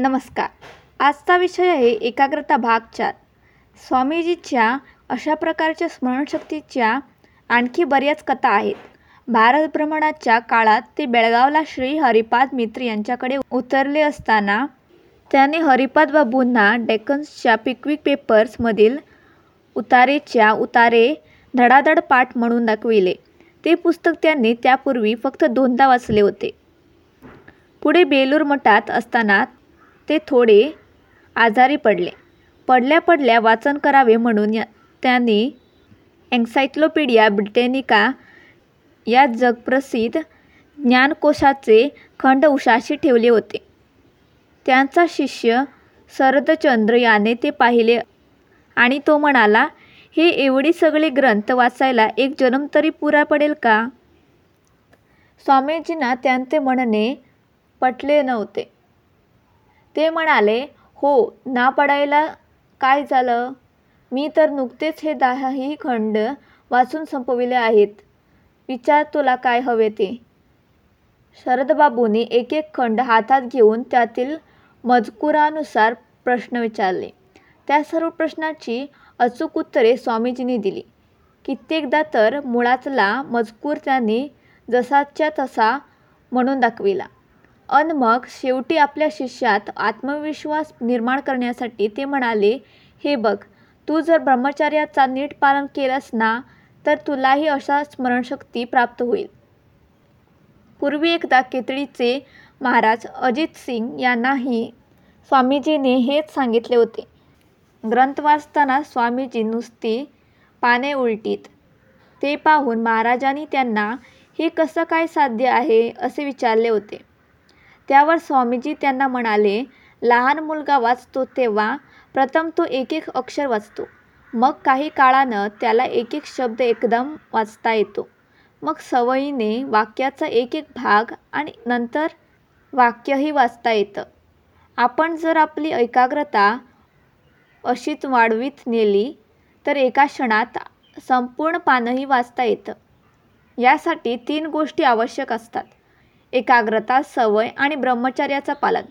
नमस्कार. आजचा विषय आहे एकाग्रता भाग चार. स्वामीजीच्या अशा प्रकारच्या स्मरणशक्तीच्या आणखी बऱ्याच कथा आहेत. भारत भ्रमणाच्या काळात ते बेळगावला श्री हरिपाद मित्र यांच्याकडे उतरले असताना त्याने हरिपाद बाबूंना डेकन्सच्या पिकविक पेपर्समधील उतारेच्या उतारे धडाधड पाठ म्हणून दाखविले. ते पुस्तक त्यांनी त्यापूर्वी फक्त दोनदा वाचले होते. पुढे बेलूर मठात असताना ते थोडे आजारी पडले. पडल्या पडल्या वाचन करावे म्हणून या त्यांनी एन्सायक्लोपीडिया ब्रिटॅनिका या जगप्रसिद्ध ज्ञानकोशाचे खंड उशाशी ठेवले होते. त्यांचा शिष्य शरदचंद्र याने ते पाहिले आणि तो म्हणाला हे एवढी सगळे ग्रंथ वाचायला एक जन्म तरी पुरा पडेल का? स्वामीजींना त्यांचे म्हणणे पटले नव्हते. ते म्हणाले हो ना पडायला काय झालं? मी तर नुकतेच हे दहाही खंड वाचून संपविले आहेत. विचार तुला काय हवे ते. शरदबाबूंनी एक एक खंड हातात घेऊन त्यातील मजकुरानुसार प्रश्न विचारले. त्या सर्व प्रश्नाची अचूक उत्तरे स्वामीजींनी दिली. कित्येकदा तर मुळातला मजकूर त्यांनी जसाच्या तसा म्हणून दाखविला. अन मग शेवटी आपल्या शिष्यात आत्मविश्वास निर्माण करण्यासाठी ते म्हणाले हे बघ तू जर ब्रह्मचर्याचा नीट पालन केलंस ना तर तुलाही अशा स्मरणशक्ती प्राप्त होईल. पूर्वी एकदा केतळीचे महाराज अजित सिंग यांनाही स्वामीजीने हेच सांगितले होते. ग्रंथ वाचताना स्वामीजी नुसती पाने उलटीत. ते पाहून महाराजांनी त्यांना हे कसं काय साध्य आहे? असे विचारले होते. त्यावर स्वामीजी त्यांना म्हणाले लहान मुलगा वाचतो तेव्हा प्रथम तो एक एक अक्षर वाचतो. मग काही काळानं त्याला एक एक शब्द एकदम वाचता येतो. मग सवयीने वाक्याचा एक एक भाग आणि नंतर वाक्यही वाचता येतं. आपण जर आपली एकाग्रता अशीच वाढवीत नेली तर एका क्षणात संपूर्ण पानही वाचता येतं. यासाठी तीन गोष्टी आवश्यक असतात. एकाग्रता सवय आणि ब्रह्मचर्याचं पालन.